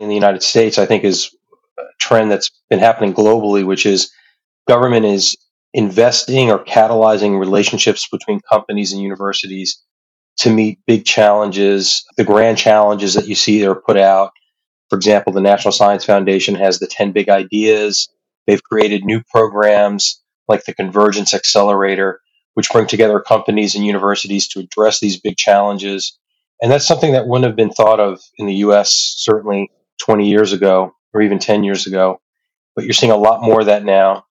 in the United States, I think, is a trend that's been happening globally, which is government is investing or catalyzing relationships between companies and universities to meet big challenges, the grand challenges that you see that are put out. For example, the National Science Foundation has the 10 big ideas. They've created new programs like the Convergence Accelerator, which bring together companies and universities to address these big challenges. And that's something that wouldn't have been thought of in the US certainly 20 years ago or even 10 years ago. But you're seeing a lot more of that now.